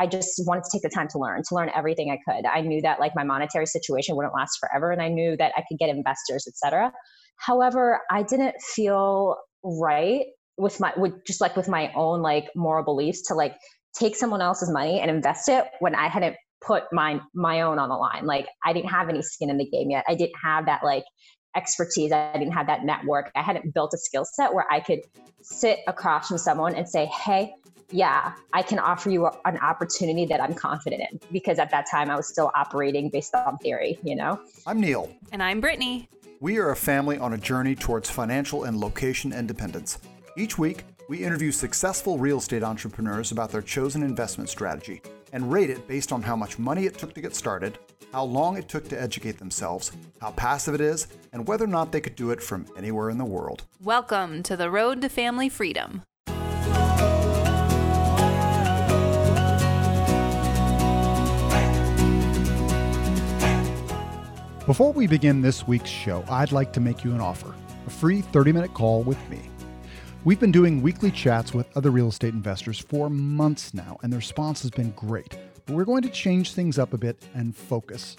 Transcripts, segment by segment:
I just wanted to take the time to learn, to learn everything I could. I knew that like my monetary situation wouldn't last forever and I knew that I could get investors, etc. However, I didn't feel right with my with just like with my own like moral beliefs to like take someone else's money and invest it when I hadn't put my my own on the line. Like I didn't have any skin in the game yet. I didn't have that like expertise. I didn't have that network. I hadn't built a skill set where I could sit across from someone and say, "Hey, yeah, I can offer you an opportunity that I'm confident in." Because at that time I was still operating based on theory, you know. I'm Neil. And I'm Brittany. We are a family on a journey towards financial and location independence. Each week, we interview successful real estate entrepreneurs about their chosen investment strategy and rate it based on how much money it took to get started, how long it took to educate themselves, how passive it is, and whether or not they could do it from anywhere in the world. Welcome to the road to family freedom. Before we begin this week's show, I'd like to make you an offer a free 30 minute call with me. We've been doing weekly chats with other real estate investors for months now, and the response has been great. But we're going to change things up a bit and focus.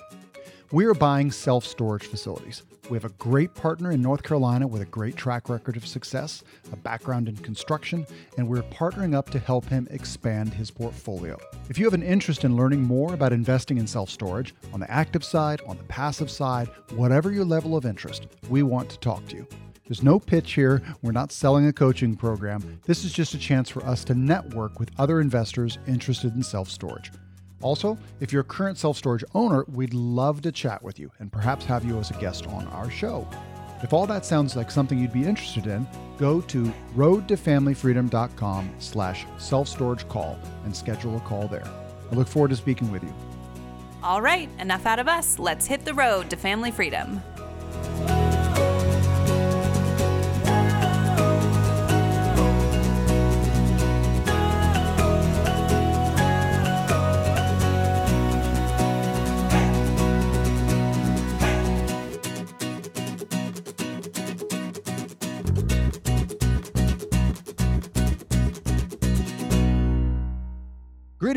We are buying self storage facilities. We have a great partner in North Carolina with a great track record of success, a background in construction, and we're partnering up to help him expand his portfolio. If you have an interest in learning more about investing in self storage, on the active side, on the passive side, whatever your level of interest, we want to talk to you. There's no pitch here. We're not selling a coaching program. This is just a chance for us to network with other investors interested in self storage. Also, if you're a current self storage owner, we'd love to chat with you and perhaps have you as a guest on our show. If all that sounds like something you'd be interested in, go to roadtofamilyfreedom.com slash self-storage call and schedule a call there. I look forward to speaking with you. All right, enough out of us. Let's hit the road to family freedom.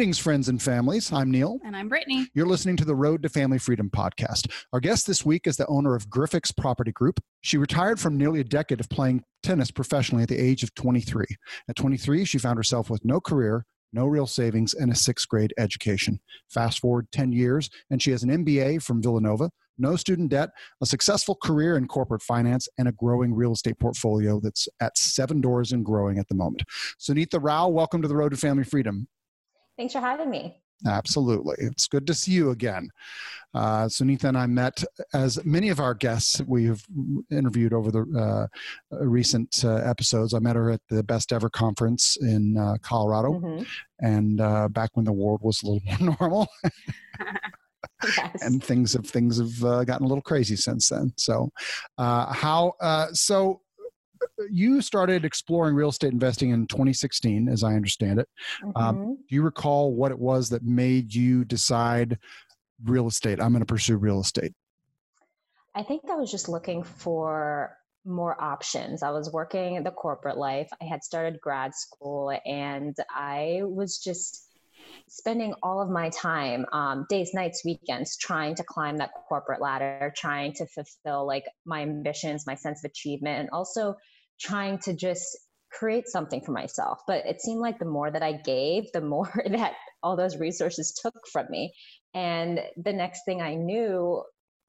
Greetings, friends and families. I'm Neil. And I'm Brittany. You're listening to the Road to Family Freedom podcast. Our guest this week is the owner of Griffix Property Group. She retired from nearly a decade of playing tennis professionally at the age of 23. At 23, she found herself with no career, no real savings, and a sixth grade education. Fast forward 10 years, and she has an MBA from Villanova, no student debt, a successful career in corporate finance, and a growing real estate portfolio that's at seven doors and growing at the moment. Sunitha Rao, welcome to the Road to Family Freedom. Thanks for having me. Absolutely. It's good to see you again. Uh, Sunitha and I met, as many of our guests we've interviewed over the uh, recent uh, episodes. I met her at the Best Ever Conference in uh, Colorado, mm-hmm. and uh, back when the world was a little more normal. yes. And things have things have uh, gotten a little crazy since then. So, how so you started exploring real estate investing in 2016, as I understand it. Um, mm-hmm. Um, do you recall what it was that made you decide real estate? I'm going to pursue real estate. I think I was just looking for more options. I was working in the corporate life. I had started grad school and I was just spending all of my time, um, days, nights, weekends, trying to climb that corporate ladder, trying to fulfill like my ambitions, my sense of achievement, and also trying to just create something for myself. But it seemed like the more that I gave, the more that all those resources took from me. And the next thing I knew,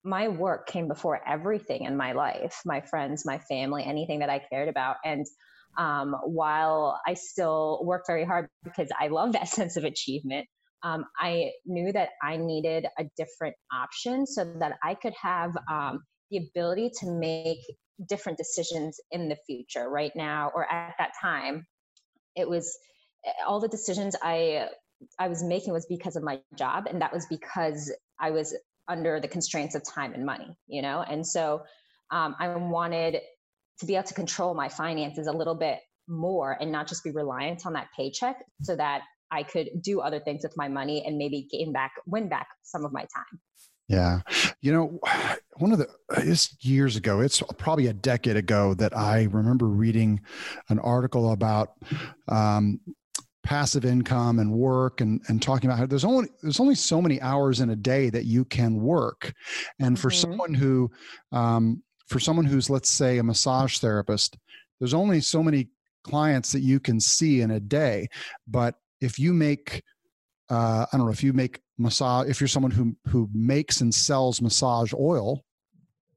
my work came before everything in my life my friends, my family, anything that I cared about. And um, while I still work very hard because I love that sense of achievement, um, I knew that I needed a different option so that I could have um, the ability to make different decisions in the future right now or at that time. It was eh, all the decisions i i was making was because of my job and that was because i was under the constraints of time and money you know? And so um, i wanted to be able to control my finances a little bit more and not just be reliant on that paycheck so that i could do other things with my money and maybe gain back win back some of my time yeah. You know, one of the, it's years ago, it's probably a decade ago that I remember reading an article about um, passive income and work and, and talking about how there's only there's only so many hours in a day that you can work and for mm-hmm. someone who um, for someone who's let's say a massage therapist there's only so many clients that you can see in a day but if you make uh, i don't know if you make massage if you're someone who who makes and sells massage oil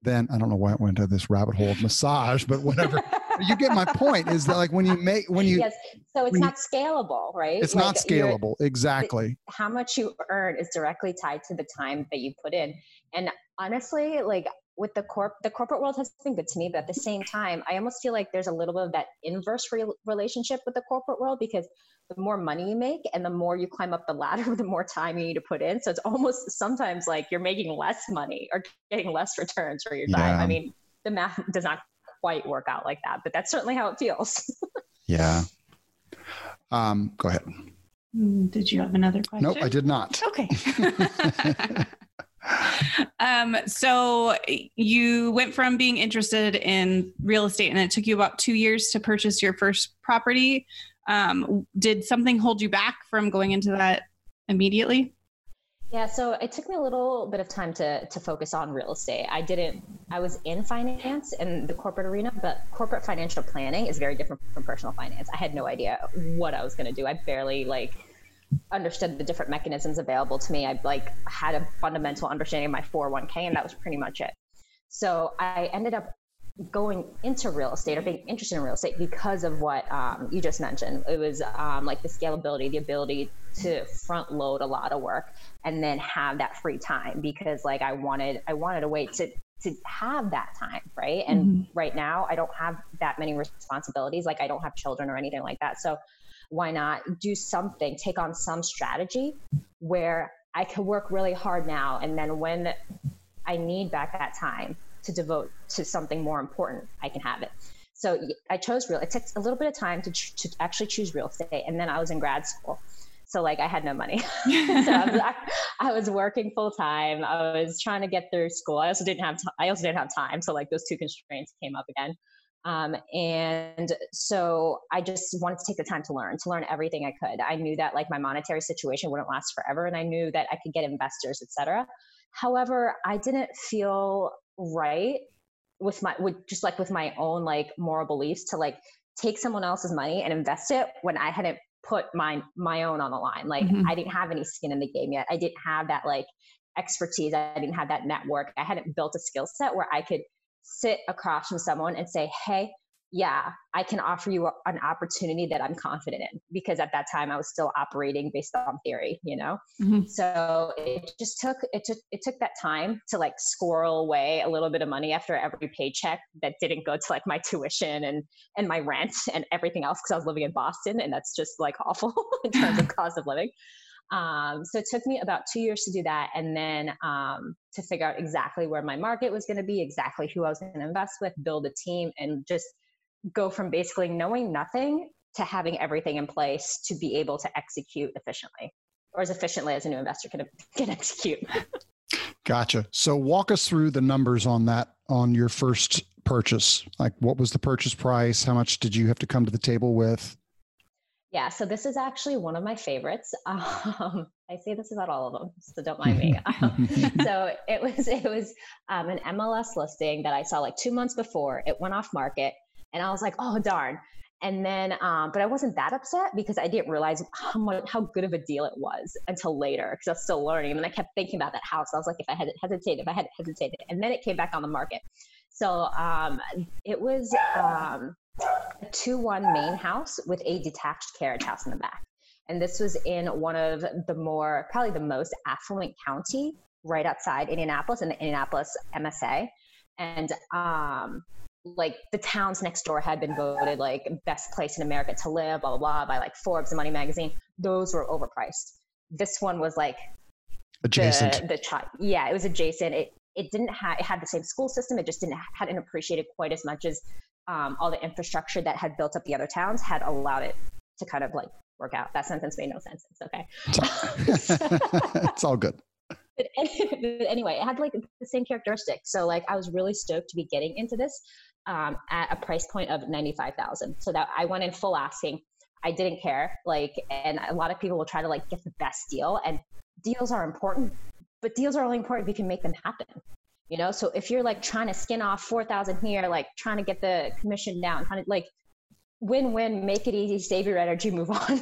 then i don't know why i went into this rabbit hole of massage but whatever. You get my point is that like when you make when you yes so it's not you, scalable right? It's like not scalable exactly. how much you earn is directly tied to the time that you put in. And honestly like with the corp the corporate world has been good to me but at the same time i almost feel like there's a little bit of that inverse re- relationship with the corporate world because the more money you make and the more you climb up the ladder the more time you need to put in so it's almost sometimes like you're making less money or getting less returns for your time yeah. i mean the math does not quite work out like that, but that's certainly how it feels. yeah. Um, go ahead. Mm, did you have another question? Nope, I did not. Okay. um, so you went from being interested in real estate and it took you about two years to purchase your first property. Um, did something hold you back from going into that immediately? Yeah, so it took me a little bit of time to to focus on real estate. I didn't I was in finance in the corporate arena, but corporate financial planning is very different from personal finance. I had no idea what I was going to do. I barely like understood the different mechanisms available to me. I like had a fundamental understanding of my 401k and that was pretty much it. So I ended up going into real estate or being interested in real estate because of what um, you just mentioned. It was um, like the scalability, the ability to front load a lot of work and then have that free time because like I wanted I wanted a way to to have that time, right? And mm-hmm. right now I don't have that many responsibilities. Like I don't have children or anything like that. So why not do something, take on some strategy where I can work really hard now and then when I need back that time to devote to something more important, I can have it. So I chose real. It takes a little bit of time to, to actually choose real estate, and then I was in grad school, so like I had no money. so I was, I was, working full time. I was trying to get through school. I also didn't have t- I also didn't have time. So like those two constraints came up again. Um, and so I just wanted to take the time to learn, to learn everything I could. I knew that like my monetary situation wouldn't last forever, and I knew that I could get investors, etc. However, I didn't feel right with my with just like with my own like moral beliefs to like take someone else's money and invest it when I hadn't put my my own on the line. Like mm-hmm. I didn't have any skin in the game yet. I didn't have that like expertise. I didn't have that network. I hadn't built a skill set where I could sit across from someone and say, "Hey, yeah, I can offer you an opportunity that I'm confident in because at that time I was still operating based on theory, you know? Mm-hmm. So it just took, it took, it took that time to like squirrel away a little bit of money after every paycheck that didn't go to like my tuition and, and my rent and everything else. Cause I was living in Boston and that's just like awful in terms of cost of living. Um, so it took me about two years to do that. And then um, to figure out exactly where my market was going to be, exactly who I was going to invest with, build a team and just go from basically knowing nothing to having everything in place to be able to execute efficiently or as efficiently as a new investor can, can execute. gotcha. So walk us through the numbers on that on your first purchase. Like what was the purchase price? How much did you have to come to the table with? Yeah, so this is actually one of my favorites. Um, I say this about all of them, so don't mind me. Um, so it was it was um, an MLS listing that I saw like two months before it went off market. And I was like, oh, darn. And then, um, but I wasn't that upset because I didn't realize how much, how good of a deal it was until later because I was still learning. And I kept thinking about that house. I was like, if I had hesitated, if I had hesitated, and then it came back on the market. So um, it was um, a two-one main house with a detached carriage house in the back. And this was in one of the more, probably the most affluent county right outside Indianapolis in the Indianapolis MSA. And um, like the towns next door had been voted like best place in America to live, blah blah blah, by like Forbes and Money magazine. Those were overpriced. This one was like adjacent. The, the yeah, it was adjacent. It it didn't have it had the same school system. It just didn't hadn't appreciated quite as much as um, all the infrastructure that had built up the other towns had allowed it to kind of like work out. That sentence made no sense. It's okay. It's all, good. But anyway, it had like the same characteristics. So like I was really stoked to be getting into this um, at a price point of 95,000. So that I went in full asking. I didn't care. Like, and a lot of people will try to like get the best deal, and deals are important, but deals are only important if you can make them happen. You know, so if you're like trying to skin off four thousand here, like trying to get the commission down, trying to like win-win, make it easy, save your energy, move on.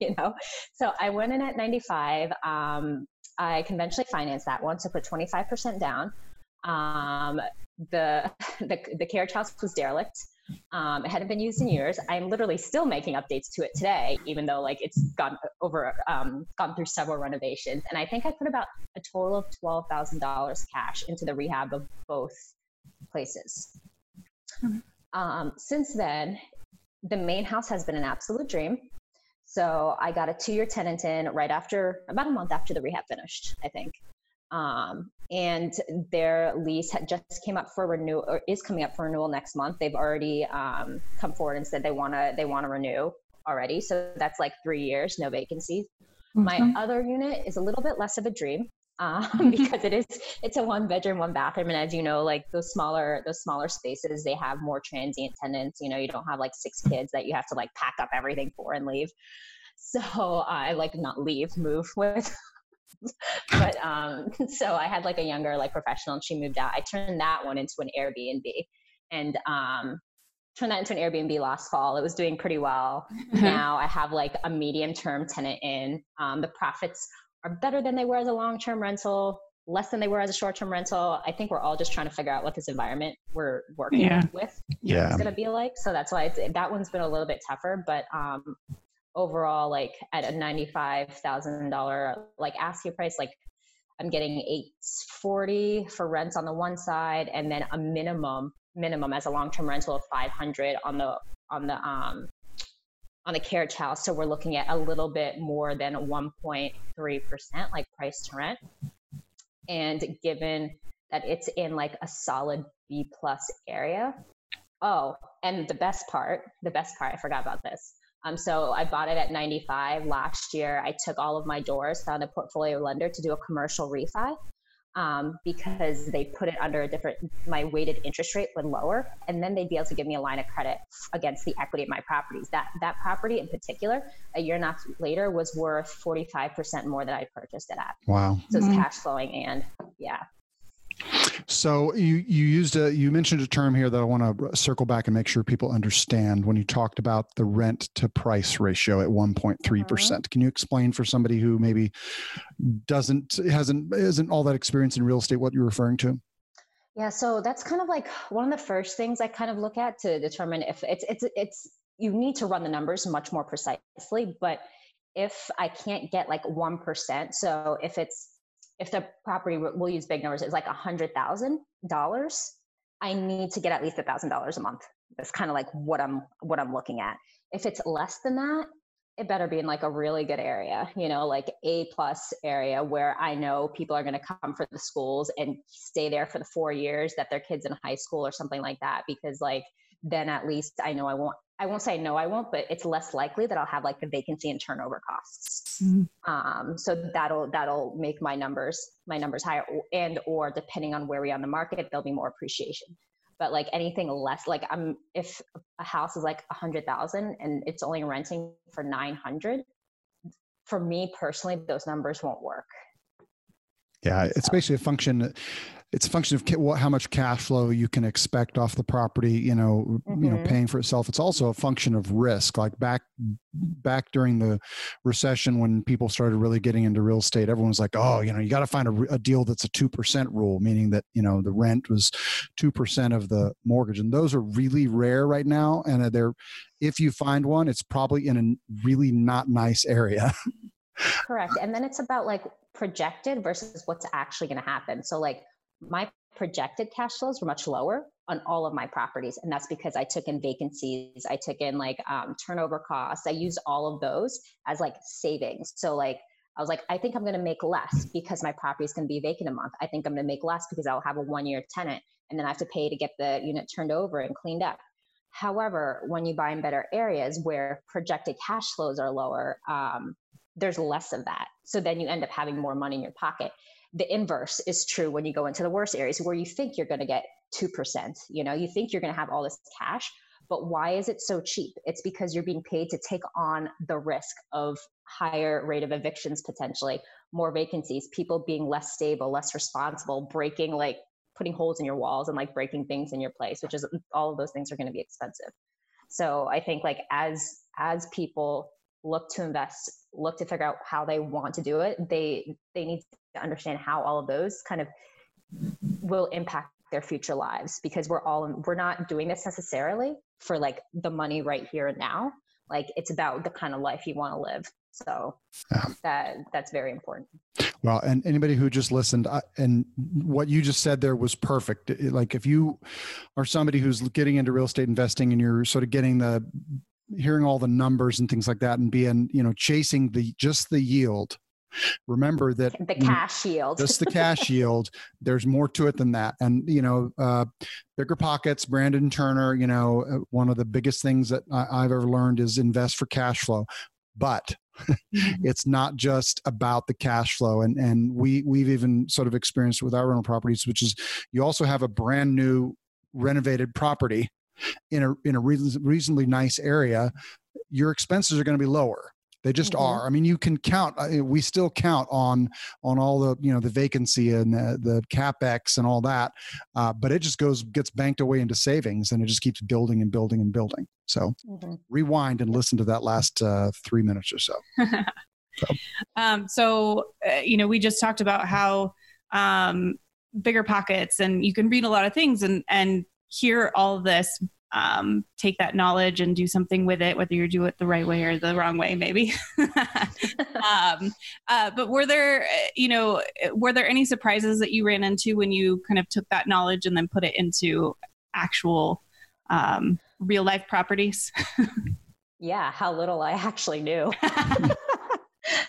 you know, so I went in at 95. Um, I conventionally financed that one, so put 25% down. Um, the, the the carriage house was derelict. Um, it hadn't been used in years. I'm literally still making updates to it today, even though like it's gone over, um, gone through several renovations. And I think I put about a total of twelve thousand dollars cash into the rehab of both places. Mm-hmm. Um, since then, the main house has been an absolute dream. So I got a two-year tenant in right after, about a month after the rehab finished, I think. Um, and their lease had just came up for renewal or is coming up for renewal next month. They've already um, come forward and said they want to they want to renew already. So that's like three years, no vacancies. Mm-hmm. My other unit is a little bit less of a dream um, because it is it's a one bedroom, one bathroom, and as you know, like those smaller those smaller spaces, they have more transient tenants. You know, you don't have like six kids that you have to like pack up everything for and leave. So I like not leave, move with but um, so I had like a younger like professional, and she moved out. I turned that one into an Airbnb, and um, turned that into an Airbnb last fall. It was doing pretty well. Mm-hmm. now I have like a medium term tenant in. Um, the profits are better than they were as a long term rental, less than they were as a short term rental. I think we're all just trying to figure out what this environment we're working yeah. with yeah. is going to be like. So that's why that one's been a little bit tougher. But um, overall like at a $95,000 like asking price like I'm getting 840 for rents on the one side and then a minimum minimum as a long-term rental of 500 on the on the um on the carriage house. So we're looking at a little bit more than 1.3% like price to rent. And given that it's in like a solid B plus area. Oh and the best part the best part I forgot about this um, so I bought it at 95 last year. I took all of my doors, found a portfolio lender to do a commercial refi um, because they put it under a different, my weighted interest rate would lower, and then they'd be able to give me a line of credit against the equity of my properties. That that property in particular, a year and a half later, was worth 45% more than I purchased it at. Wow. So it's mm-hmm. cash flowing and yeah. So you you used a you mentioned a term here that I want to circle back and make sure people understand when you talked about the rent to price ratio at 1.3 uh-huh. percent. Can you explain for somebody who maybe doesn't hasn't isn't all that experience in real estate what you're referring to? Yeah, so that's kind of like one of the first things I kind of look at to determine if it's it's it's you need to run the numbers much more precisely, but if I can't get like 1%, so if it's if the property we'll use big numbers is like a hundred thousand dollars i need to get at least a thousand dollars a month. That's kind of like what i'm what i'm looking at. If it's less than that it better be in like a really good area you know like a plus area where i know people are going to come for the schools and stay there for the four years that their kids in high school or something like that because like then at least i know i won't I won't say no, I won't, but it's less likely that I'll have like the vacancy and turnover costs. Mm-hmm. Um, so that'll that'll make my numbers my numbers higher, and or depending on where we are on the market, there'll be more appreciation. But like anything less, like I'm if a house is like a hundred thousand and it's only renting for nine hundred, for me personally, those numbers won't work. Yeah, it's basically a function it's a function of how much cash flow you can expect off the property you know mm-hmm. you know mm-hmm. paying for itself. It's also a function of risk. Like back back during the recession when people started really getting into real estate everyone was like oh you know you got to find a, a, deal that's a 2% rule meaning that you know the rent was 2% of the mortgage. And those are really rare right now and they're if you find one it's probably in a really not nice area. Correct. And then it's about like projected versus what's actually going to happen. So like my projected cash flows were much lower on all of my properties and that's because i took in vacancies i took in like um, turnover costs i used all of those as like savings. So like i was like i think i'm going to make less because my property is going to be vacant a month. I think i'm going to make less because i'll have a one year tenant and then i have to pay to get the unit turned over and cleaned up. However when you buy in better areas where projected cash flows are lower um, there's less of that so then you end up having more money in your pocket the inverse is true when you go into the worst areas where you think you're going to get 2%. You know, you think you're going to have all this cash, But why is it so cheap? It's because you're being paid to take on the risk of higher rate of evictions potentially, more vacancies, people being less stable, less responsible, breaking like putting holes in your walls and like breaking things in your place, which is mm, all of those things are going to be expensive. So I think like as as people look to invest, look to figure out how they want to do it, they they need to understand how all of those kind of will impact their future lives because we're all we're not doing this necessarily for like the money right here and now. Like it's about the kind of life you want to live. So yeah. that that's very important. Well and anybody who just listened and what you just said there was perfect. Like if you are somebody who's getting into real estate investing and you're sort of getting the hearing all the numbers and things like that and being you know chasing the just the yield. Remember that the cash yield. just the cash yield there's more to it than that. And you know uh, bigger pockets Brandon Turner you know uh, one of the biggest things that I, i've ever learned is invest for cash flow. But mm-hmm. it's not just about the cash flow. And and we we've even sort of experienced with our rental properties which is you also have a brand new renovated property in a in a reasonably nice area your expenses are going to be lower they just mm-hmm. are. I mean, you can count. Uh, we still count on on all the you know the vacancy and the, the capex and all that, uh, but it just goes gets banked away into savings, and it just keeps building and building and building. So mm-hmm. rewind and listen to that last uh, three minutes or so. so, um, so uh, you know, we just talked about how um, BiggerPockets, and you can read a lot of things and and hear all this um, take that knowledge and do something with it, whether you do it the right way or the wrong way, maybe. um, uh, but were there, uh, you know, were there any surprises that you ran into when you kind of took that knowledge and then put it into actual um, real life properties? yeah, how little I actually knew.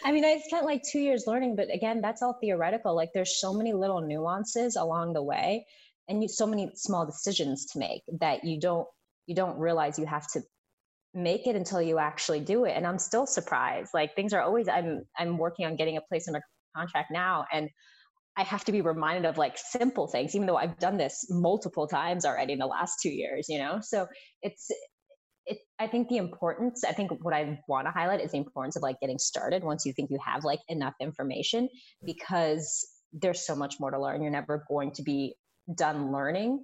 I mean, I spent like two years learning, but again, that's all theoretical. Like, there's so many little nuances along the way and you so many small decisions to make that you don't you don't realize you have to make it until you actually do it. And i'm still surprised. Like things are always i'm i'm working on getting a place under contract now and i have to be reminded of like simple things even though i've done this multiple times already in the last two years you know? So it's it, I think the importance, I think what I want to highlight is the importance of like getting started once you think you have like enough information because there's so much more to learn. You're never going to be done learning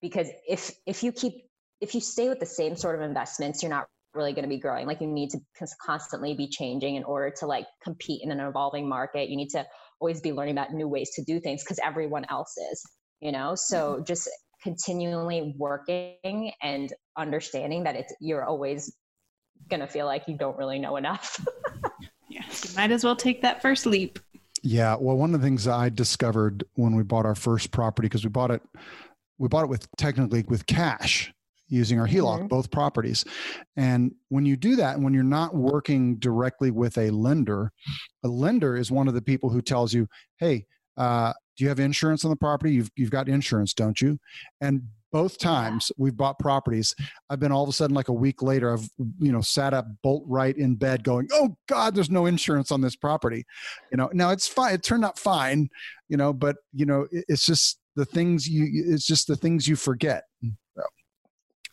because if if you keep if you stay with the same sort of investments you're not really going to be growing. Like you need to constantly be changing in order to like compete in an evolving market. You need to always be learning about new ways to do things because everyone else is you know? So mm-hmm. just continually working and understanding that it's you're always going to feel like you don't really know enough. Yes you might as well take that first leap yeah. Well, one of the things I discovered when we bought our first property, because we bought it, we bought it with technically with cash using our HELOC, mm-hmm. both properties. And when you do that, and when you're not working directly with a lender, a lender is one of the people who tells you, hey, uh, do you have insurance on the property? You've, you've got insurance, don't you? And both times we've bought properties i've been all of a sudden like a week later i've you know sat up bolt right in bed going oh god there's no insurance on this property. You know now it's fine it turned out fine you know but you know it's just the things you it's just the things you forget.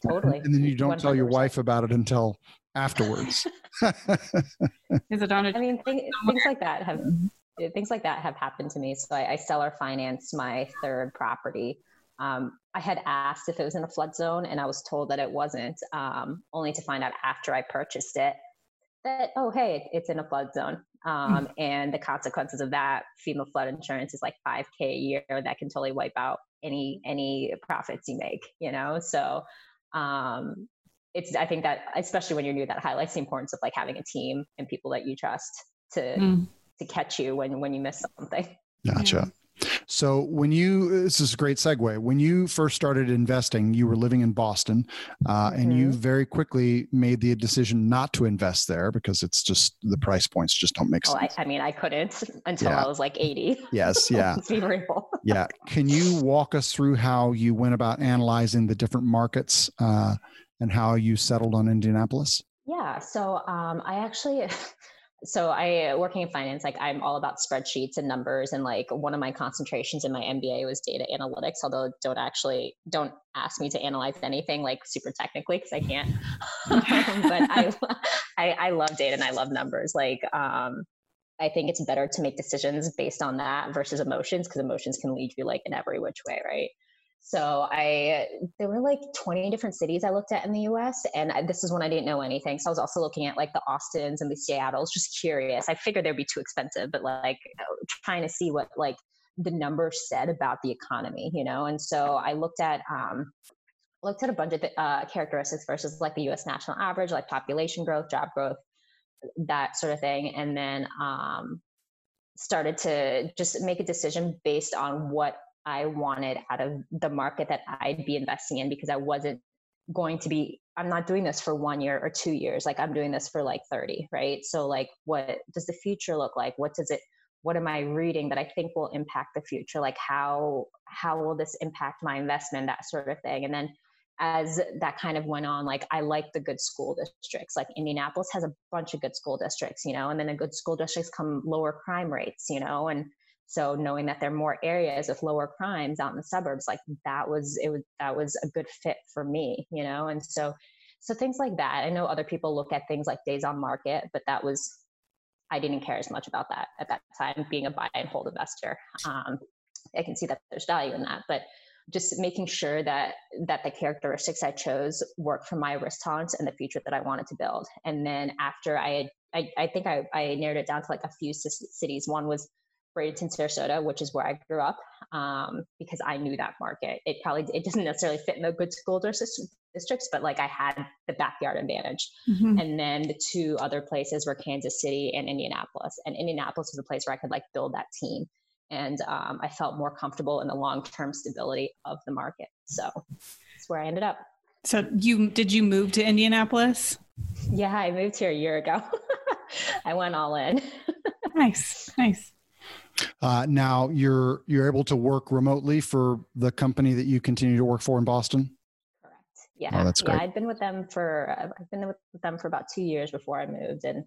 Totally. And then you don't 100%. tell your wife about it until afterwards. Is it on I mean things, things like that have things like that have happened to me so I, I seller finance my third property um, I had asked if it was in a flood zone, and I was told that it wasn't, um, only to find out after I purchased it that, oh, hey, it's in a flood zone. Um, mm. And the consequences of that, FEMA flood insurance is like 5K a year that can totally wipe out any any profits you make, you know? So um, it's, I think that, especially when you're new, that highlights the importance of like having a team and people that you trust to, mm. to catch you when, when you miss something. Gotcha. So when you this is a great segue. When you first started investing, you were living in Boston, uh, mm-hmm. and you mm-hmm. very quickly made the decision not to invest there because it's just the price points just don't make sense. Oh, I, I mean, I couldn't until yeah. I was like eighty. Yes, yeah. Be real. yeah. Can you walk us through how you went about analyzing the different markets uh, and how you settled on Indianapolis? Yeah. So um, I actually. so I working in finance, like I'm all about spreadsheets and numbers, and like one of my concentrations in my MBA was data analytics. Although don't actually don't ask me to analyze anything like super technically because I can't. but I, I I love data and I love numbers. Like um, I think it's better to make decisions based on that versus emotions because emotions can lead you like in every which way, right? So I, there were like 20 different cities I looked at in the US. And I, this is when I didn't know anything. So I was also looking at like the Austins and the Seattles, just curious. I figured they'd be too expensive, but like trying to see what like the numbers said about the economy, you know? And so I looked at, um, looked at a bunch of uh, characteristics versus like the US national average, like population growth, job growth, that sort of thing. And then, um, started to just make a decision based on what I wanted out of the market that I'd be investing in because I wasn't going to be I'm not doing this for 1 year or 2 years like I'm doing this for like 30 right? So like what does the future look like? What does it what am I reading that I think will impact the future? Like how how will this impact my investment? That sort of thing. And then as that kind of went on like I like the good school districts. Like Indianapolis has a bunch of good school districts you know and then the good school districts come lower crime rates you know and so knowing that there are more areas with lower crimes out in the suburbs, like that was it was that was a good fit for me, you know. And so so things like that. I know other people look at things like days on market, but that was I didn't care as much about that at that time, being a buy and hold investor. Um, I can see that there's value in that, but just making sure that that the characteristics I chose work for my risk tolerance and the future that I wanted to build. And then after I had, I, I think I, I narrowed it down to like a few cities. One was Bradenton, Sarasota, which is where I grew up, um, because I knew that market. It probably it doesn't necessarily fit in the good school districts, but like I had the backyard advantage. Mm-hmm. And then the two other places were Kansas City and Indianapolis. And Indianapolis was a place where I could like build that team, and um, I felt more comfortable in the long term stability of the market. So that's where I ended up. So you did you move to Indianapolis? Yeah, I moved here a year ago. I went all in. nice, nice. Uh, now you're you're able to work remotely for the company that you continue to work for in Boston. Correct. Yeah. Oh, that's great. Yeah, I've been with them for I've been with them for about two years before I moved, and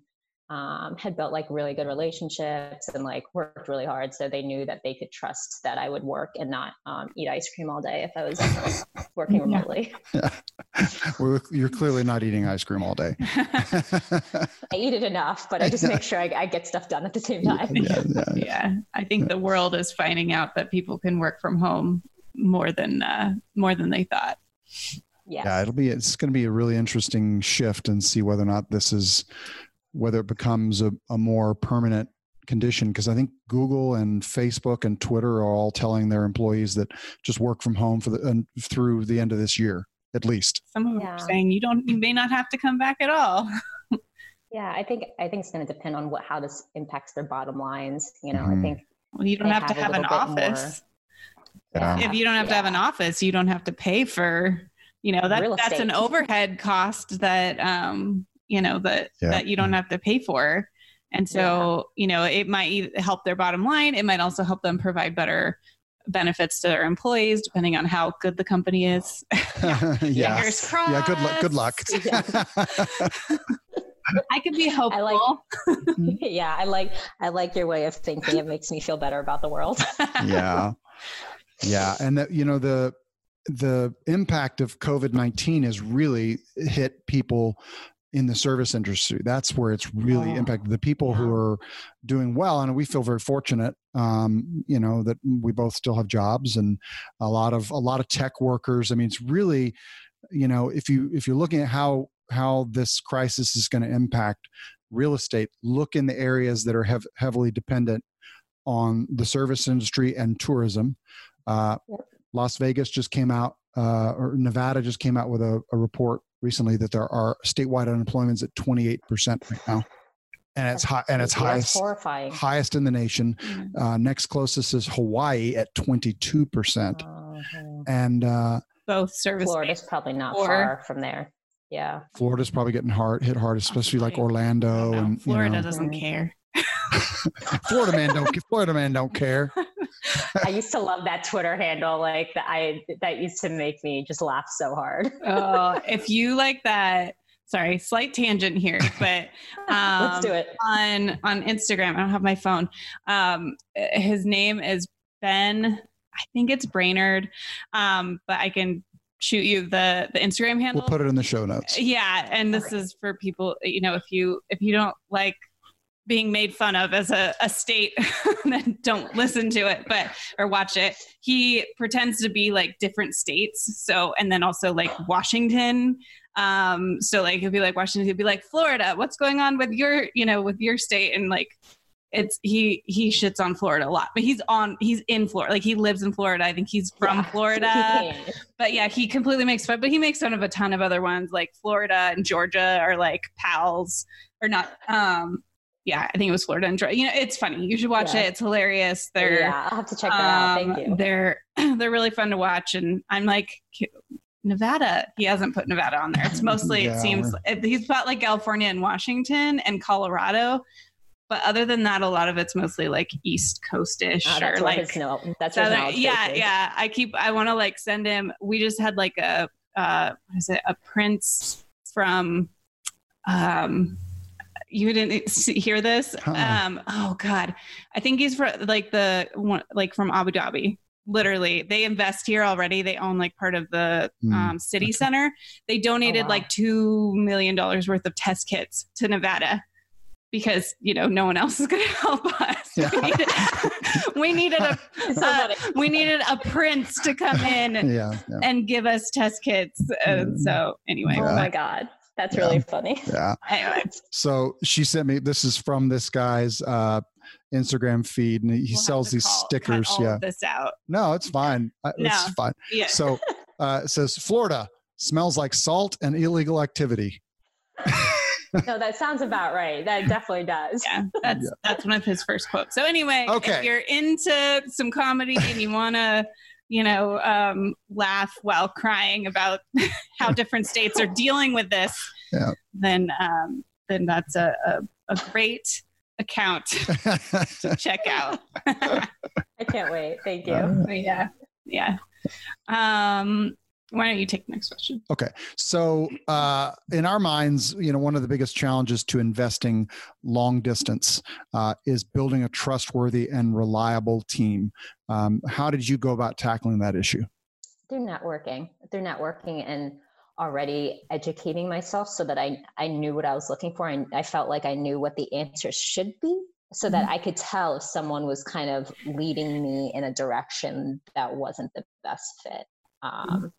um, had built like really good relationships and like worked really hard. So they knew that they could trust that I would work and not um, eat ice cream all day if I was working remotely. Yeah. well, you're clearly not eating ice cream all day. I eat it enough, but I just make sure I, I get stuff done at the same time. Yeah, yeah, yeah. I think the world is finding out that people can work from home more than uh, more than they thought. Yeah. yeah, it'll be it's going to be a really interesting shift and see whether or not this is whether it becomes a, a more permanent condition because I think Google and Facebook and Twitter are all telling their employees that just work from home for the through the end of this year at least. Some of them yeah. are saying you don't you may not have to come back at all. yeah, I think I think it's going to depend on what how this impacts their bottom lines. You know, mm-hmm. I think well, you don't have, have to have an office. Yeah. If you don't have yeah. to have an office, you don't have to pay for you know that that's an overhead cost that um you know that yeah. that you don't mm-hmm. have to pay for and so yeah. you know it might help their bottom line it might also help them provide better benefits to their employees depending on how good the company is yeah. yeah. yeah good luck good luck I could be hopeful. I like, yeah, I like I like your way of thinking. It makes me feel better about the world. yeah, yeah, and that you know the the impact of COVID nineteen has really hit people in the service industry. That's where it's really oh, impacted the people yeah. who are doing well. And we feel very fortunate, um, you know, that we both still have jobs and a lot of a lot of tech workers. I mean, it's really, you know, if you if you're looking at how how this crisis is going to impact real estate, look in the areas that are hev- heavily dependent on the service industry and tourism. Uh. Las Vegas just came out, uh, or Nevada just came out with a, a report recently that there are statewide unemployment at 28% right now. And it's high, and it's highest, horrifying. highest in the nation. Mm-hmm. Uh, next closest is Hawaii at 22%. percent uh-huh. And uh, both service. Florida's probably not or, far from there. Yeah. Florida's probably getting hard, hit hard, especially like Orlando. And Florida you know. doesn't care. Florida man don't Florida man don't care. I used to love that Twitter handle. Like I that used to make me just laugh so hard. oh, if you like that sorry, slight tangent here, but um, Let's do it. on on Instagram. I don't have my phone. Um, his name is Ben. I think it's Brainerd, um, but I can shoot you the the Instagram handle. We'll put it in the show notes. Yeah, and this is for people. You know, if you if you don't like being made fun of as a, a state, then don't listen to it, but or watch it. He pretends to be like different states. So and then also like Washington. Um, so like he'll be like Washington, he'll be like Florida. What's going on with your you know with your state and like it's he he shits on Florida a lot, but he's on he's in Florida, like he lives in Florida. I think he's from Yeah, Florida, he but yeah, he completely makes fun. But he makes fun of a ton of other ones, like Florida and Georgia are like pals or not. Um, yeah, I think it was Florida and Georgia. You know, it's funny. You should watch Yeah. it. It's hilarious. They're yeah, I'll have to check that out. um, Thank you. They're they're really fun to watch, and I'm like. Nevada, he hasn't put Nevada on there. It's mostly, Yeah, it seems, he's got like California and Washington and Colorado, but other than that, a lot of it's mostly like East Coast-ish Oh, or like his no, that's Southern- yeah, base is. yeah. I keep. I want to like send him. We just had like a uh, what is it? A prince from. Um, you didn't hear this? Uh-uh. Um, oh God, I think he's from like the one, like from Abu Dhabi. Literally, they invest here already. They own like part of the Hmm. um, city center. They donated wow. like two million dollars worth of test kits to Nevada because you know no one else is going to help us. Yeah. We, needed, we needed a uh, we needed a prince to come in Yeah, yeah, and give us test kits. And so anyway, Oh my god, that's Yeah. really funny. yeah. but anyway, So she sent me. This is from this guy's uh, Instagram feed, and he we'll have sells to these call- cut stickers. all Yeah, of this out. no, it's fine. Uh, It's fine. Yeah. So uh, it says Florida smells like salt and illegal activity. No, that sounds about right. That definitely does. yeah, that's that's one of his first quotes. So anyway, Okay. if you're into some comedy and you want to, you know, um, laugh while crying about how different states are dealing with this, Yeah. then um, then that's a, a, a great account to check out. I can't wait. Thank you. Uh, yeah, yeah. Um, why don't you take the next question? Okay. So, uh, in our minds, you know, one of the biggest challenges to investing long distance uh, is building a trustworthy and reliable team. Um, how did you go about tackling that issue? through networking through networking and already educating myself so that i i knew what i was looking for and i felt like i knew what the answers should be so that i could tell if someone was kind of leading me in a direction that wasn't the best fit um,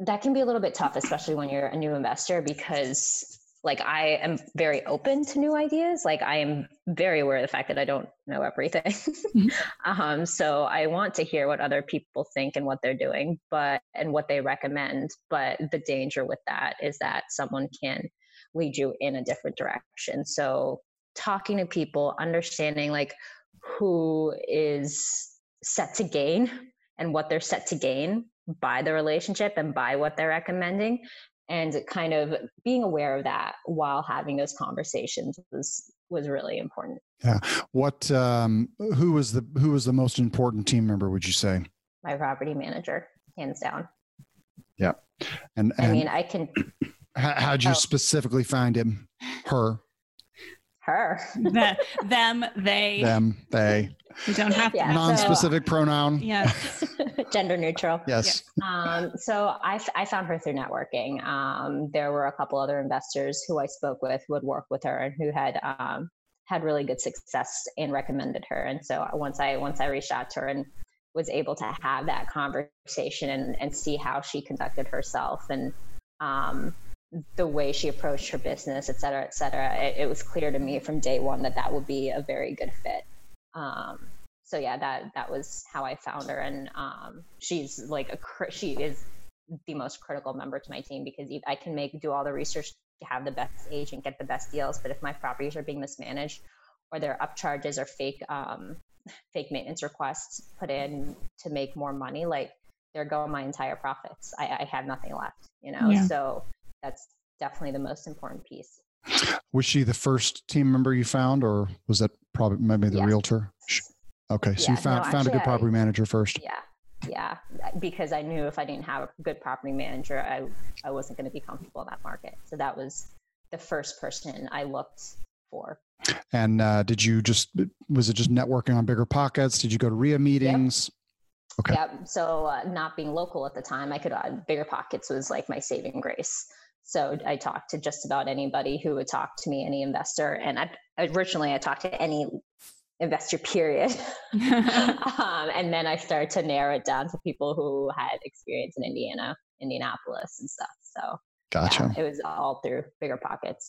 that can be a little bit tough especially when you're a new investor because like i am very open to new ideas. Like i am very aware of the fact that i don't know everything. Um, so i want to hear what other people think and what they're doing but and what they recommend. But the danger with that is that someone can lead you in a different direction. So talking to people understanding like who is set to gain and what they're set to gain by the relationship and by what they're recommending and kind of being aware of that while having those conversations was was really important Yeah. What um, who was the who was the most important team member? Would you say? my property manager hands down Yeah. And, i mean i can how, how'd you oh. specifically find him? Her, her the, them, they. them, they, You don't have to. Yeah, so- non-specific pronoun. Yes. gender neutral Yes. um, so I, f- I found her through networking um, there were a couple other investors who i spoke with who had worked with her and who had um, had really good success and recommended her and so once i once i reached out to her and was able to have that conversation and, and see how she conducted herself and um, the way she approached her business et cetera et cetera it, it was clear to me from day one that that would be a very good fit. Um, so yeah that that was how i found her. And um, she's like a she is the most critical member to my team because I can make do all the research to have the best agent get the best deals. But if my properties are being mismanaged or there are upcharges or fake um, fake maintenance requests put in to make more money like there go my entire profits. I, I have nothing left you know? Yeah. so that's definitely the most important piece Was she the first team member you found, or was that probably maybe the Yes. realtor? Okay, so Yeah, you found no, found a good actually, I- property manager first. yeah yeah, because I knew if I didn't have a good property manager, I I wasn't going to be comfortable in that market. So that was the first person I looked for. And uh, did you just was it just networking on BiggerPockets? Did you go to REIA meetings? Yep. Okay. Yeah. So uh, not being local at the time, I could uh, BiggerPockets was like my saving grace. So I talked to just about anybody who would talk to me, any investor, and I, originally I talked to any investor period. Um, and then i started to narrow it down to people who had experience in indiana indianapolis and stuff. So gotcha. yeah, it was all through BiggerPockets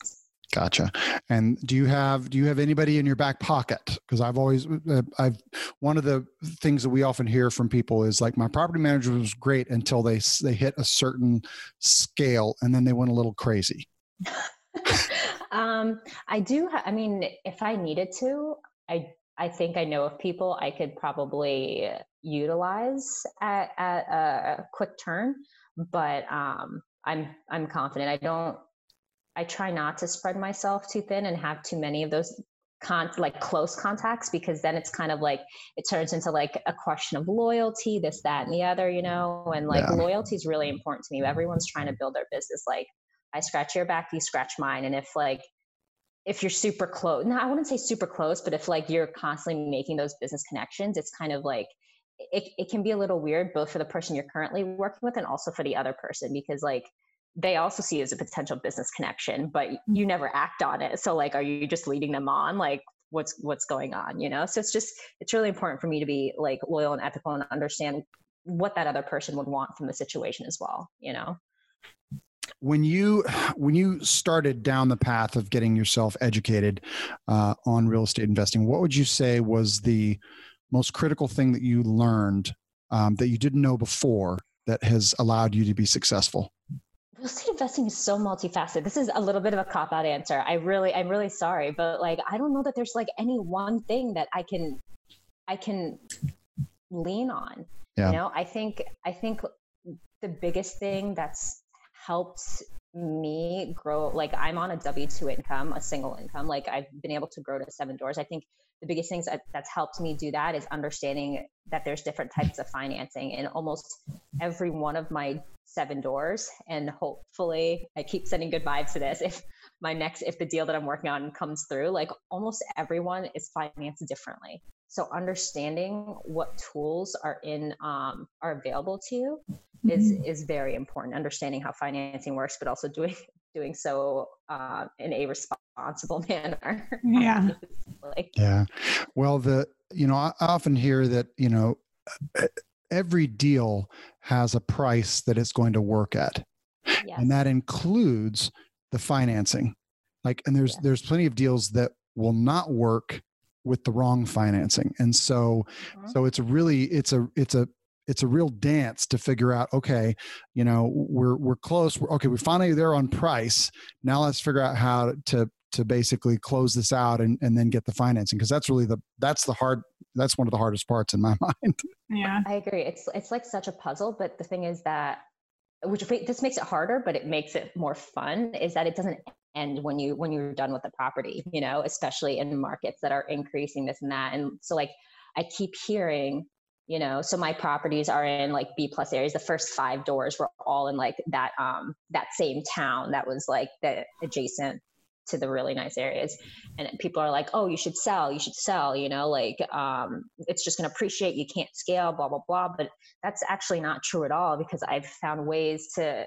Gotcha. And do you have do you have anybody in your back pocket? Because I've always uh, I've one of the things that we often hear from people is like my property manager was great until they they hit a certain scale and then they went a little crazy. um, I do. Ha- I mean, if I needed to, I I think I know of people I could probably utilize at, at a quick turn, but um, I'm I'm confident. I don't I try not to spread myself too thin and have too many of those con like close contacts because then it's kind of like it turns into like a question of loyalty, this, that, and the other, you know. And like yeah. loyalty is really important to me. Everyone's trying to build their business. Like I scratch your back, you scratch mine. And if like if you're super close, no, I wouldn't say super close, but if like you're constantly making those business connections, it's kind of like it, it can be a little weird both for the person you're currently working with and also for the other person because like they also see it as a potential business connection, but mm-hmm. you never act on it. So like, are you just leading them on? Like, what's what's going on? You know. So it's just it's really important for me to be like loyal and ethical and understand what that other person would want from the situation as well. You know. When you when you started down the path of getting yourself educated uh, on real estate investing, what would you say was the most critical thing that you learned um, that you didn't know before that has allowed you to be successful? Real estate investing is so multifaceted. This is a little bit of a cop out answer. I really, I'm really sorry, but like, I don't know that there's like any one thing that I can, I can lean on. Yeah. You know, I think, I think the biggest thing that's helped me grow, like I'm on a W 2 income, a single income, like I've been able to grow to seven doors. I think the biggest things that, that's helped me do that is understanding that there's different types of financing in almost every one of my seven doors. And hopefully i keep sending good vibes to this. If my next if the deal that i'm working on comes through like almost everyone is financed differently. So understanding what tools are in um, are available to you mm-hmm. is is very important. Understanding how financing works but also doing doing so uh, in a responsible manner. Yeah. yeah. Well, the, you know, I often hear that, you know, every deal has a price that it's going to work at. Yes. And that includes the financing. Like, and there's, yes. there's plenty of deals that will not work with the wrong financing. And so, mm-hmm. so it's really, it's a, it's a, it's a real dance to figure out okay you know we're we're close we're, okay we're finally there on price now let's figure out how to to basically close this out and, and then get the financing because that's really the that's the hard that's one of the hardest parts in my mind. Yeah. I agree. It's it's like such a puzzle but the thing is that which this makes it harder but it makes it more fun is that it doesn't end when you when you're done with the property you know especially in markets that are increasing this and that. And so like i keep hearing you know so my properties are in like b plus areas. The first five doors were all in like that um that same town that was like the adjacent to the really nice areas and people are like oh you should sell you should sell you know like um it's just going to appreciate you can't scale blah blah blah but that's actually not true at all because i've found ways to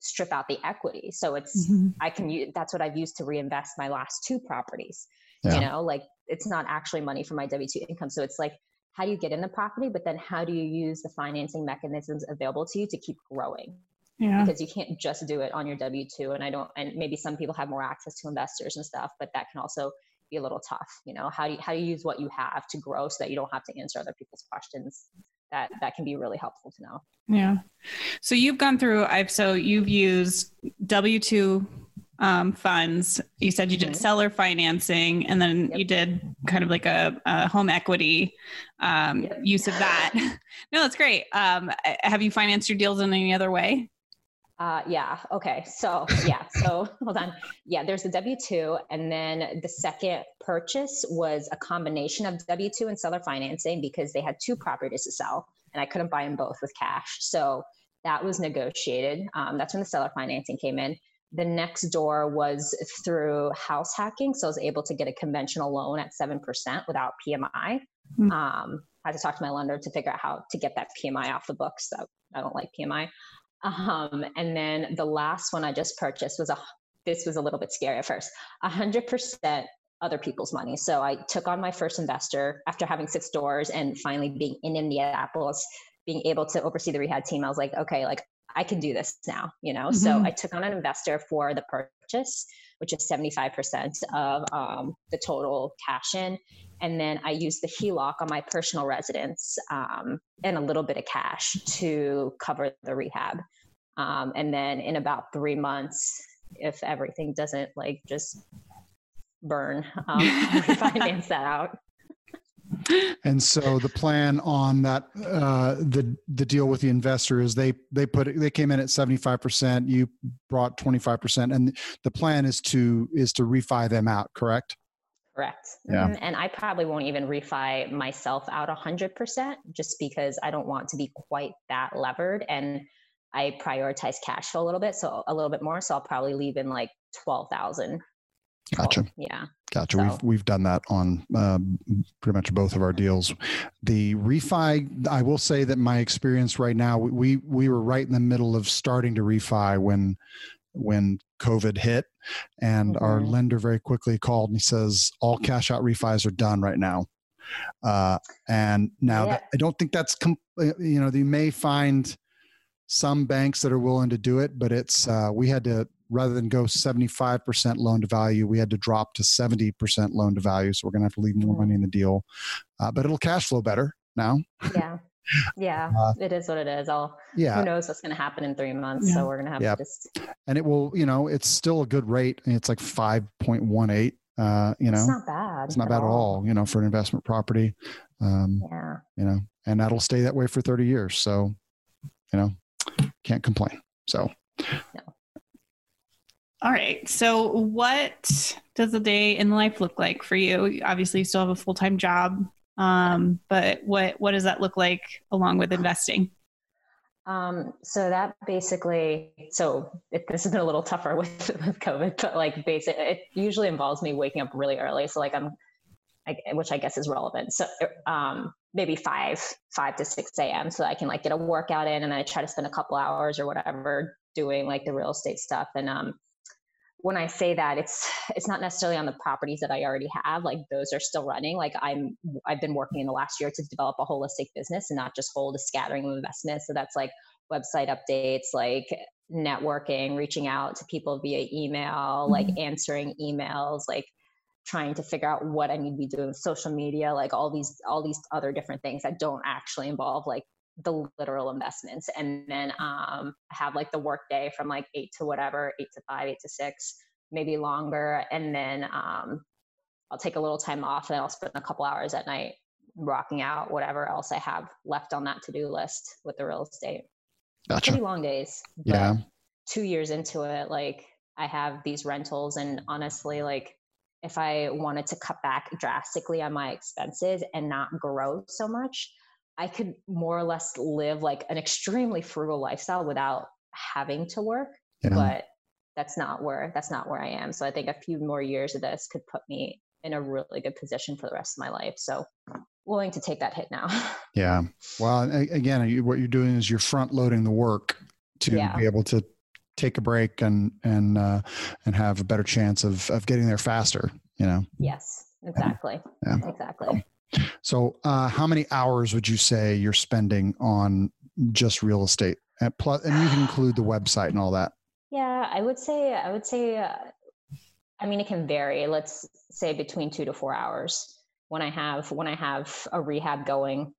strip out the equity so it's mm-hmm. i can use that's what i've used to reinvest my last two properties yeah. you know like it's not actually money for my w2 income so it's like how do you get in the property, but then how do you use the financing mechanisms available to you to keep growing? Yeah. Because you can't just do it on your W 2. And I don't, and maybe some people have more access to investors and stuff, but that can also be a little tough. You know, how do you, how do you use what you have to grow so that you don't have to answer other people's questions? That, that can be really helpful to know. Yeah. So you've gone through, I've, so you've used W 2 um, funds. You said you did mm-hmm. seller financing, and then yep. you did kind of like a, a home equity um, yep. use of that. no, that's great. Um, have you financed your deals in any other way? Uh, yeah. Okay. So yeah. So hold on. Yeah. There's the W two, and then the second purchase was a combination of W two and seller financing because they had two properties to sell, and I couldn't buy them both with cash. So that was negotiated. Um, that's when the seller financing came in. The next door was through house hacking, so I was able to get a conventional loan at seven percent without PMI. Mm. Um, I had to talk to my lender to figure out how to get that PMI off the books. So I don't like PMI. Um, and then the last one I just purchased was a, this was a little bit scary at first, 100% other people's money. So I took on my first investor after having six doors and finally being in Indianapolis, being able to oversee the rehab team. I was like, okay, like I can do this now, you know? Mm-hmm. So I took on an investor for the purchase, which is 75% of um, the total cash in. And then I used the HELOC on my personal residence um, and a little bit of cash to cover the rehab. Um, and then in about three months, if everything doesn't like just burn, um, refinance that out. And so the plan on that uh, the the deal with the investor is they they put they came in at seventy five percent. You brought twenty five percent, and the plan is to is to refi them out. Correct. Correct. Yeah. Mm-hmm. And I probably won't even refi myself out 100% just because I don't want to be quite that levered. And I prioritize cash flow a little bit, so a little bit more. So I'll probably leave in like 12,000. Gotcha. Yeah. Gotcha. So. We've we've done that on uh, pretty much both of our deals. The refi, I will say that my experience right now, we we were right in the middle of starting to refi when when COVID hit, and mm-hmm. our lender very quickly called and he says all cash out refis are done right now. Uh, and now yeah. that, I don't think that's com- uh, you know you may find some banks that are willing to do it, but it's uh, we had to rather than go 75% loan to value, we had to drop to 70% loan to value. So we're going to have to leave more money in the deal, uh, but it'll cash flow better now. Yeah. Yeah, uh, it is what it is. I'll, yeah. Who knows what's going to happen in three months? Yeah. So we're going to have yeah. to just. And it will, you know, it's still a good rate. It's like 5.18. Uh, you know, it's not bad. It's not at bad all. at all, you know, for an investment property. Um, yeah. You know, and that'll stay that way for 30 years. So, you know, can't complain. So, no. All right. So, what does a day in life look like for you? Obviously, you still have a full time job, um, but what what does that look like along with investing? Um, so that basically, so it, this has been a little tougher with, with COVID, but like basic, it usually involves me waking up really early. So like I'm, I, which I guess is relevant. So um, maybe five, five to six a.m. So I can like get a workout in, and I try to spend a couple hours or whatever doing like the real estate stuff. And um, when I say that, it's it's not necessarily on the properties that I already have. Like those are still running. Like I'm I've been working in the last year to develop a holistic business and not just hold a scattering of investments. So that's like website updates, like networking, reaching out to people via email, mm-hmm. like answering emails, like trying to figure out what I need to be doing with social media, like all these all these other different things that don't actually involve like the literal investments and then um, have like the work day from like eight to whatever eight to five eight to six maybe longer. And then um, i'll take a little time off and i'll spend a couple hours at night rocking out whatever else i have left on that to-do list with the real estate. Gotcha. pretty long days yeah. two years into it like i have these rentals and honestly like if i wanted to cut back drastically on my expenses and not grow so much I could more or less live like an extremely frugal lifestyle without having to work. Yeah. But that's not where that's not where I am. So I think a few more years of this could put me in a really good position for the rest of my life. So willing to take that hit now. yeah. Well, again, what you're doing is you're front loading the work to yeah. be able to take a break and and uh, and have a better chance of of getting there faster. You know. Yes. Exactly. Yeah. Exactly. So, uh, how many hours would you say you're spending on just real estate? And plus, and you can include the website and all that. Yeah, I would say I would say. Uh, I mean, it can vary. Let's say between two to four hours. When I have when I have a rehab going,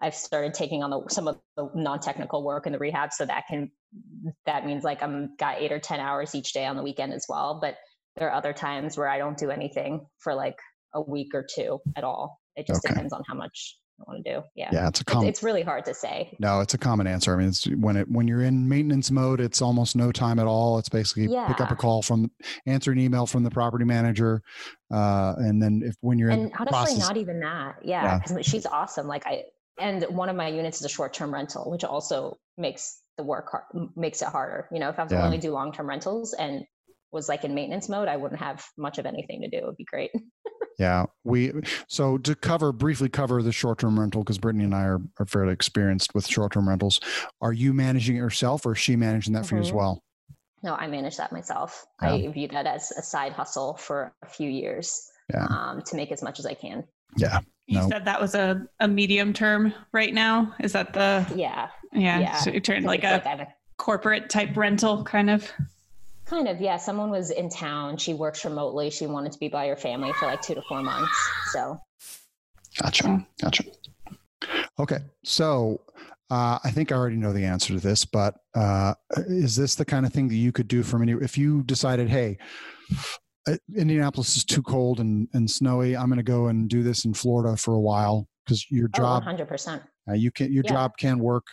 I've started taking on the, some of the non-technical work in the rehab, so that can that means like I'm got eight or ten hours each day on the weekend as well. But there are other times where I don't do anything for like a week or two at all. It just okay. depends on how much I want to do. Yeah. Yeah, it's a common. it's really hard to say. No, it's a common answer. I mean, it's when it when you're in maintenance mode, it's almost no time at all. It's basically pick up a call from, answer an email from the property manager, uh, and then if when you're in And the honestly, process, not even that. Yeah. Yeah. She's awesome. Like I, and one of my units is a short term rental, which also makes the work hard, makes it harder. You know, if I was Yeah. only do long term rentals and was like in maintenance mode, I wouldn't have much of anything to do. It would be great. yeah, we so to cover briefly cover the short term rental because Brittany and I are, are fairly experienced with short term rentals. Are you managing it yourself, or is she managing that for you as Mhm. well? No, I manage that myself. Yeah. I view that as a side hustle for a few years Yeah. um, to make as much as I can. Yeah, You No. said that was a, a medium term right now. Is that the Yeah. yeah? Yeah. So you turned 'cause like it's a I a corporate type rental kind of. Kind of, yeah. Someone was in town. She works remotely. She wanted to be by her family for like two to four months. So, Gotcha. Gotcha. Okay. So uh, I think I already know the answer to this, but uh, is this the kind of thing that you could do from any, if you decided, hey, uh, Indianapolis is too cold and, and snowy. I'm going to go and do this in Florida for a while because your oh, job, 100%. uh, you can, your Yeah. job can work,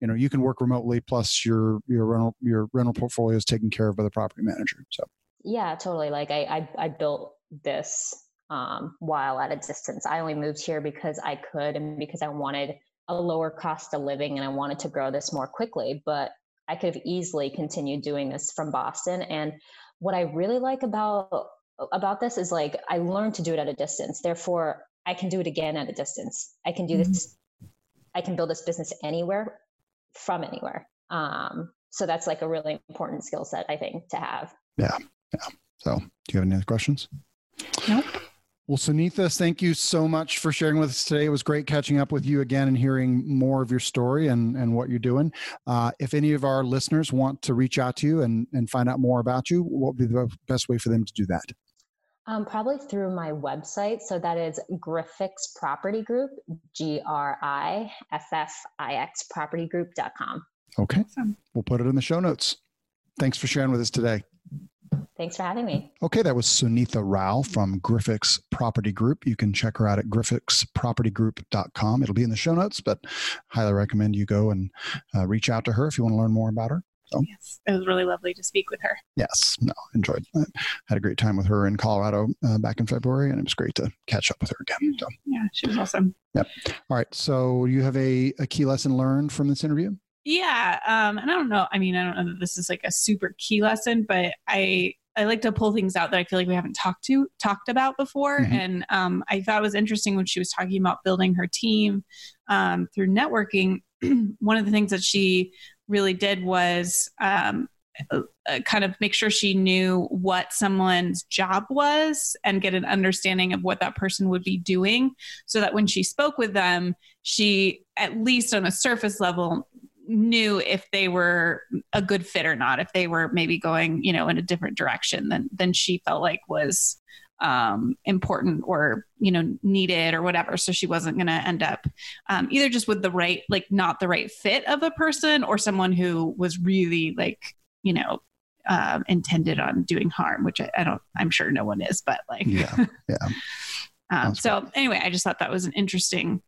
you know, you can work remotely plus your, your rental, your rental portfolio is taken care of by the property manager. So Yeah, totally. Like I, I, I built this um, while at a distance. I only moved here because I could and because I wanted a lower cost of living and I wanted to grow this more quickly. But I could have easily continued doing this from Boston. And what I really like about about this is like I learned to do it at a distance. Therefore, I can do it again at a distance. I can do this. I can build this business anywhere from anywhere. Um, so that's like a really important skill set I think to have. Yeah. Yeah. So, do you have any other questions? Nope. Well, Sunitha, thank you so much for sharing with us today. It was great catching up with you again and hearing more of your story and, and what you're doing. Uh, if any of our listeners want to reach out to you and, and find out more about you, what would be the best way for them to do that? Um, probably through my website. So that is Griffix Property Group, G R I F F I X propertygroup.com. Okay. Awesome. We'll put it in the show notes. Thanks for sharing with us today. Thanks for having me. Okay, that was Sunitha Rao from Griffix Property Group. You can check her out at griffixpropertygroup.com. It'll be in the show notes, but highly recommend you go and uh, reach out to her if you want to learn more about her. Yes, it was really lovely to speak with her. Yes, no, enjoyed. I had a great time with her in Colorado uh, back in February, and it was great to catch up with her again. So, Yeah, she was awesome. Yep. All right. So, you have a, a key lesson learned from this interview? Yeah, um, and I don't know. I mean, I don't know that this is like a super key lesson, but I I like to pull things out that I feel like we haven't talked to talked about before. Mhm. And um, I thought it was interesting when she was talking about building her team um, through networking. One of the things that she really did was um, uh, kind of make sure she knew what someone's job was and get an understanding of what that person would be doing, so that when she spoke with them, she at least on a surface level knew if they were a good fit or not if they were maybe going you know in a different direction than than she felt like was um important or you know needed or whatever so she wasn't going to end up um, either just with the right like not the right fit of a person or someone who was really like you know um, intended on doing harm which I, I don't i'm sure no one is but like Yeah, yeah. um, so anyway, I just thought that was an interesting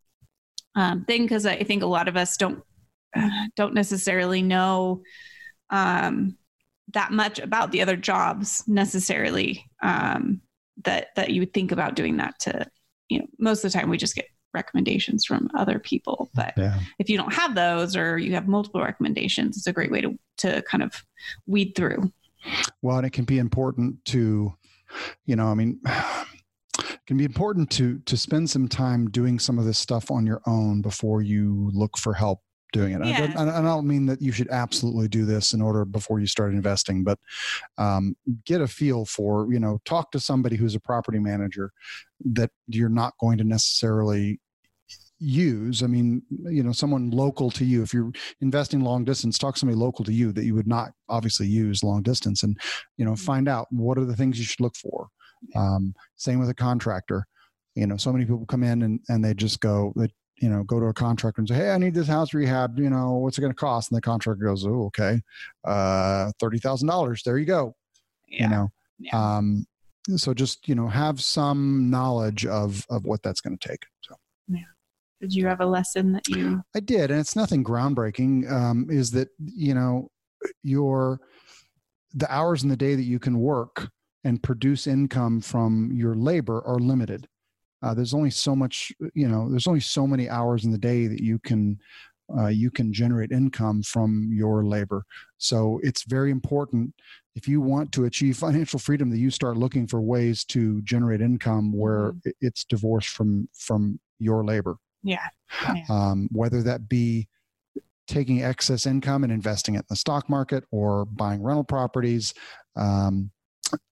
um, thing because I think a lot of us don't don't necessarily know um, that much about the other jobs necessarily um, that that you would think about doing that to you know most of the time we just get recommendations from other people but Yeah. if you don't have those or you have multiple recommendations it's a great way to to kind of weed through Well, and it can be important to, you know, I mean, it can be important to to spend some time doing some of this stuff on your own before you look for help doing it. I, Yeah. don't, I don't mean that you should absolutely do this in order before you start investing, but um, get a feel for, you know, talk to somebody who's a property manager that you're not going to necessarily use. I mean you know someone local to you if you're investing long distance talk to somebody local to you that you would not obviously use long distance and you know find out what are the things you should look for. Um, same with a contractor. You know so many people come in and, and they just go that you know go to a contractor and say hey i need this house rehab you know what's it going to cost and the contractor goes oh okay uh $30000 there you go yeah you know yeah. um so just you know have some knowledge of of what that's going to take so Yeah. Did you have a lesson that you? I did, and it's nothing groundbreaking. Um, is that you know your the hours in the day that you can work and produce income from your labor are limited. Uh, there's only so much, you know, there's only so many hours in the day that you can uh, you can generate income from your labor. So it's very important if you want to achieve financial freedom that you start looking for ways to generate income where Mhm. it's divorced from from your labor. Yeah. Yeah. Um, whether that be taking excess income and investing it in the stock market or buying rental properties, um,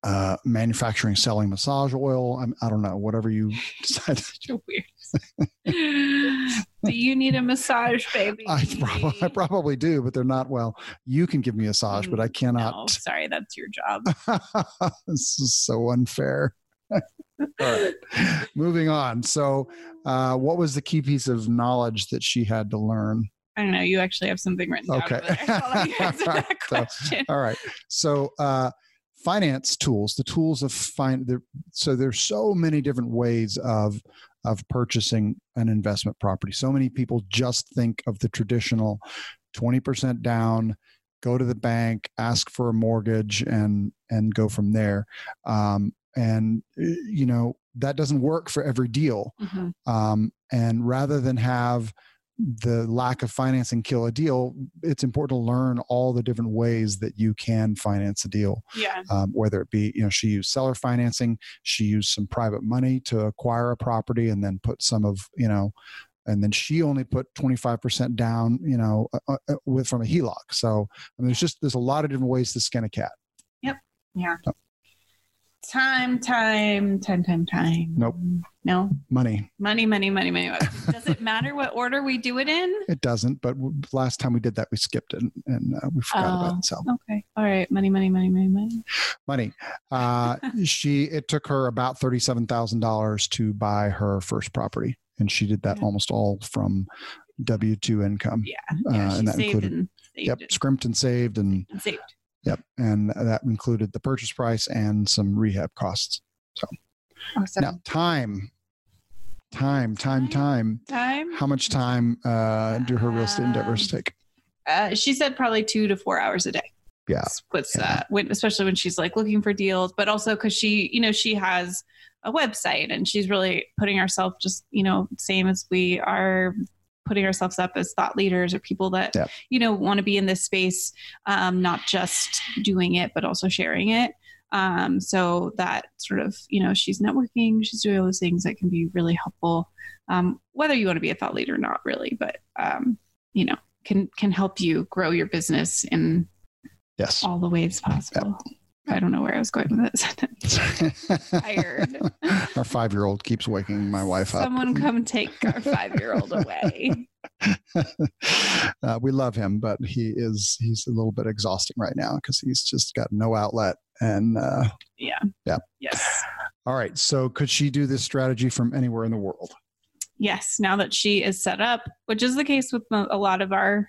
uh, manufacturing, selling massage oil. I'm, I don't know, whatever you decide. Such a weird. Do you need a massage, baby? I, prob- I probably do, but they're not. Well, you can give me a massage, but I No, cannot. sorry, that's your job. this is so unfair. All right, moving on. So, uh, what was the key piece of knowledge that she had to learn? I don't know. You actually have something written down. Okay. over there. I'll let you answer that So- All right. So, uh, finance tools, the tools of find. there- So, there's so many different ways of of purchasing an investment property. So many people just think of the traditional 20% down, go to the bank, ask for a mortgage, and and go from there. Um, and uh, you know that doesn't work for every deal. Mhm. Um, and rather than have the lack of financing kill a deal, it's important to learn all the different ways that you can finance a deal. Yeah. Um, whether it be, you know, she used seller financing, she used some private money to acquire a property, and then put some of, you know, and then she only put 25% down, you know, uh, uh, with from a HELOC. So I mean, there's just there's a lot of different ways to skin a cat. Yep. Yeah. Time, time, time, time, time. Nope. No. Money, Money, money, money, money. Does it matter what order we do it in? it doesn't. But last time we did that, we skipped it and uh, we forgot about Oh. it. So Okay. All right. Money, money, money, money, money. money. Uh, she it took her about thirty seven thousand dollars to buy her first property, and she did that Yeah. almost all from W two income. Yeah. Uh, Yeah. she and that saved included and saved yep, scrimped and saved, and and saved. Yep, and that included the purchase price and some rehab costs. Awesome. Now time, time, time, time. Time. How much time uh, do her real estate endeavors take? Uh, she said probably two to four hours a day. Yeah. What's Yeah. uh, when, especially when she's like looking for deals, but also because she, you know, she has a website and she's really putting herself just, you know, same as we are putting ourselves up as thought leaders or people that, you know, want to be in this space, um, not just doing it, but also sharing it. Um, so that sort of, you know, she's networking, she's doing all those things that can be really helpful. Um, whether you want to be a thought leader or not really, but, um, you know, can, can help you grow your business in Yes. all the ways possible. I don't know where I was going with this. Tired. Our five year old keeps waking my wife up. Someone come take our five year old away. uh, we love him, but he is he's a little bit exhausting right now because he's just got no outlet. And uh, Yeah. Yeah. Yes. all right, so could she do this strategy from anywhere in the world? Yes. Now that she is set up, which is the case with a lot of our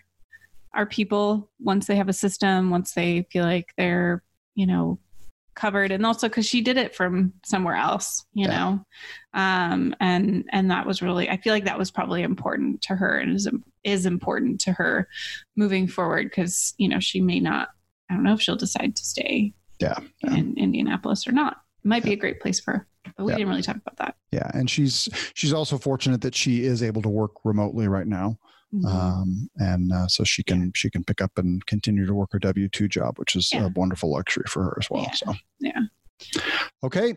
our people, once they have a system, once they feel like they're, you know, covered, and also because she did it from somewhere else, you Yeah. know, um, and and that was really, I feel like that was probably important to her and is is important to her moving forward because you know she may not, I don't know if she'll decide to stay Yeah, yeah. in Indianapolis or not. It might be a great place for her, but we Yeah. didn't really talk about that. Yeah, and she's she's also fortunate that she is able to work remotely right now, Mhm. um, and uh, so she can she can pick up and continue to work her W two job, which is Yeah. a wonderful luxury for her as well. Yeah. So yeah. Okay.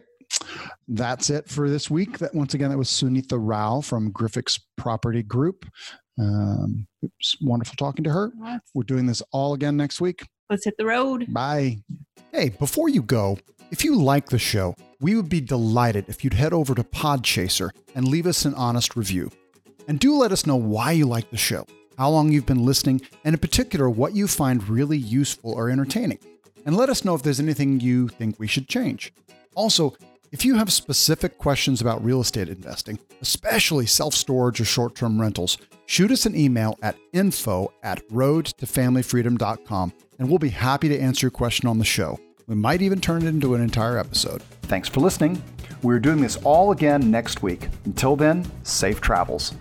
That's it for this week. That once again, that was Sunitha Rao from Griffix Property Group. Um, it's wonderful talking to her. Let's, We're doing this all again next week. let's hit the road. Bye. Hey, before you go, if you like the show, we would be delighted if you'd head over to Podchaser and leave us an honest review. And do let us know why you like the show, how long you've been listening, and in particular, what you find really useful or entertaining. And let us know if there's anything you think we should change. Also, if you have specific questions about real estate investing, especially self storage or short term rentals, shoot us an email at info at roadtofamilyfreedom.com and we'll be happy to answer your question on the show. We might even turn it into an entire episode. Thanks for listening. We're doing this all again next week. Until then, safe travels.